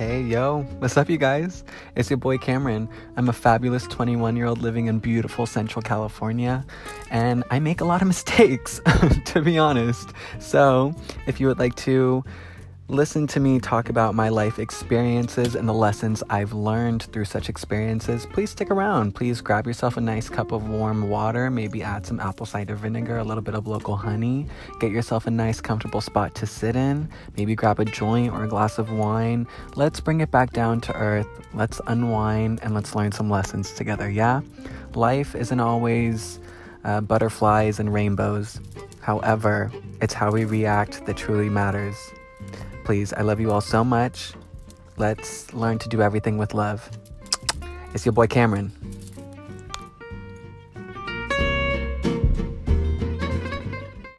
Hey, yo, what's up, you guys? It's your boy Cameron. I'm a fabulous 21 year old living in beautiful Central California, and I make a lot of mistakes, to be honest. So, if you would like to listen to me talk about my life experiences and the lessons I've learned through such experiences, please stick around. Please grab yourself a nice cup of warm water, maybe add some apple cider vinegar, a little bit of local honey. Get yourself a nice, comfortable spot to sit in. Maybe grab a joint or a glass of wine. Let's bring it back down to earth. Let's unwind and let's learn some lessons together, yeah? Life isn't always uh, butterflies and rainbows. However, it's how we react that truly matters. Please, I love you all so much. Let's learn to do everything with love. It's your boy Cameron.